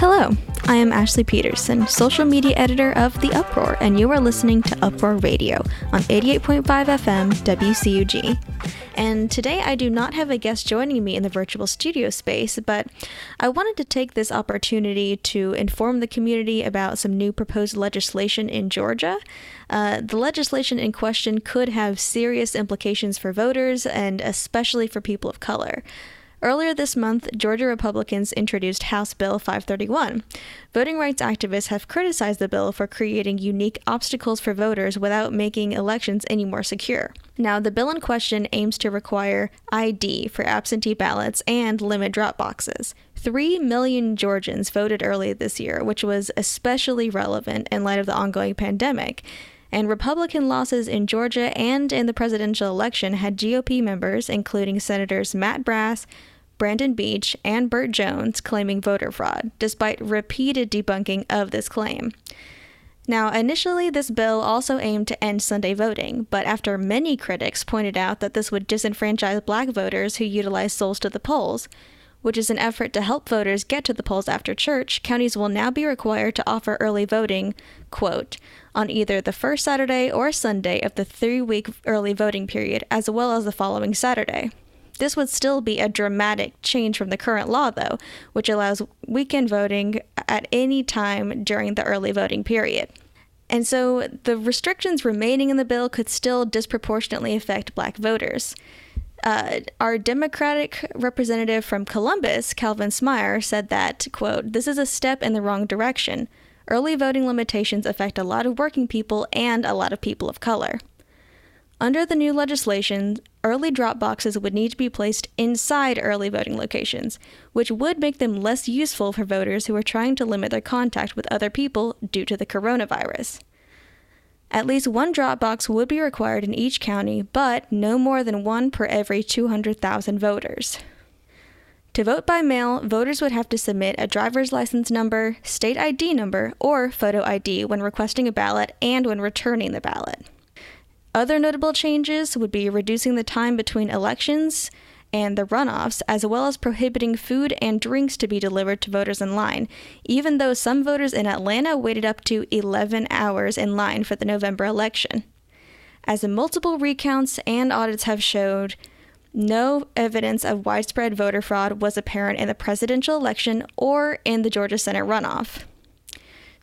Hello, I am Ashley Peterson, social media editor of The Uproar, and you are listening to Uproar Radio on 88.5 FM WCUG. And today I do not have a guest joining me in the virtual studio space, but I wanted to take this opportunity to inform the community about some new proposed legislation in Georgia. Uh, the legislation in question could have serious implications for voters and especially for people of color. Earlier this month, Georgia Republicans introduced House Bill 531. Voting rights activists have criticized the bill for creating unique obstacles for voters without making elections any more secure. Now, the bill in question aims to require ID for absentee ballots and limit drop boxes. Three million Georgians voted early this year, which was especially relevant in light of the ongoing pandemic and Republican losses in Georgia and in the presidential election had GOP members, including Senators Matt Brass, Brandon Beach, and Burt Jones, claiming voter fraud, despite repeated debunking of this claim. Now, initially, this bill also aimed to end Sunday voting, but after many critics pointed out that this would disenfranchise black voters who utilize souls to the polls, which is an effort to help voters get to the polls after church, counties will now be required to offer early voting, quote, on either the first Saturday or Sunday of the three week early voting period, as well as the following Saturday. This would still be a dramatic change from the current law, though, which allows weekend voting at any time during the early voting period. And so the restrictions remaining in the bill could still disproportionately affect black voters. Uh, our Democratic representative from Columbus, Calvin Smyre, said that, quote, this is a step in the wrong direction. Early voting limitations affect a lot of working people and a lot of people of color. Under the new legislation, early drop boxes would need to be placed inside early voting locations, which would make them less useful for voters who are trying to limit their contact with other people due to the coronavirus. At least one drop box would be required in each county, but no more than one per every 200,000 voters. To vote by mail, voters would have to submit a driver's license number, state ID number, or photo ID when requesting a ballot and when returning the ballot. Other notable changes would be reducing the time between elections and the runoffs, as well as prohibiting food and drinks to be delivered to voters in line, even though some voters in Atlanta waited up to 11 hours in line for the November election. As multiple recounts and audits have showed, no evidence of widespread voter fraud was apparent in the presidential election or in the Georgia Senate runoff.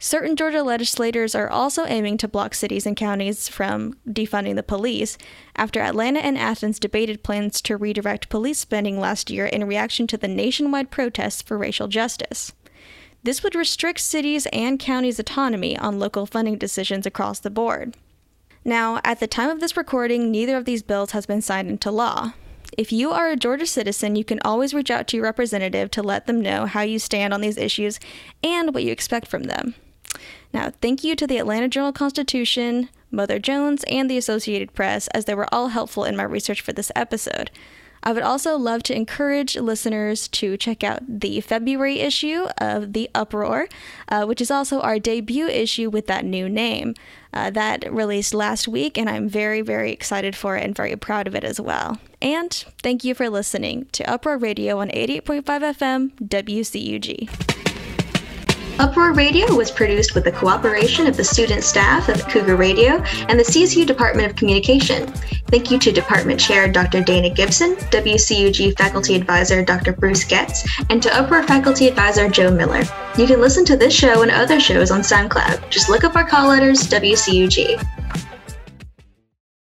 Certain Georgia legislators are also aiming to block cities and counties from defunding the police after Atlanta and Athens debated plans to redirect police spending last year in reaction to the nationwide protests for racial justice. This would restrict cities and counties' autonomy on local funding decisions across the board. Now, at the time of this recording, neither of these bills has been signed into law. If you are a Georgia citizen, you can always reach out to your representative to let them know how you stand on these issues and what you expect from them. Now, thank you to the Atlanta Journal Constitution, Mother Jones, and the Associated Press, as they were all helpful in my research for this episode. I would also love to encourage listeners to check out the February issue of The Uproar, uh, which is also our debut issue with that new name. Uh, that released last week, and I'm very, very excited for it and very proud of it as well. And thank you for listening to Uproar Radio on 88.5 FM WCUG. Uproar Radio was produced with the cooperation of the student staff of Cougar Radio and the CSU Department of Communication. Thank you to Department Chair Dr. Dana Gibson, WCUG Faculty Advisor Dr. Bruce Getz, and to Uproar Faculty Advisor Joe Miller. You can listen to this show and other shows on SoundCloud. Just look up our call letters WCUG.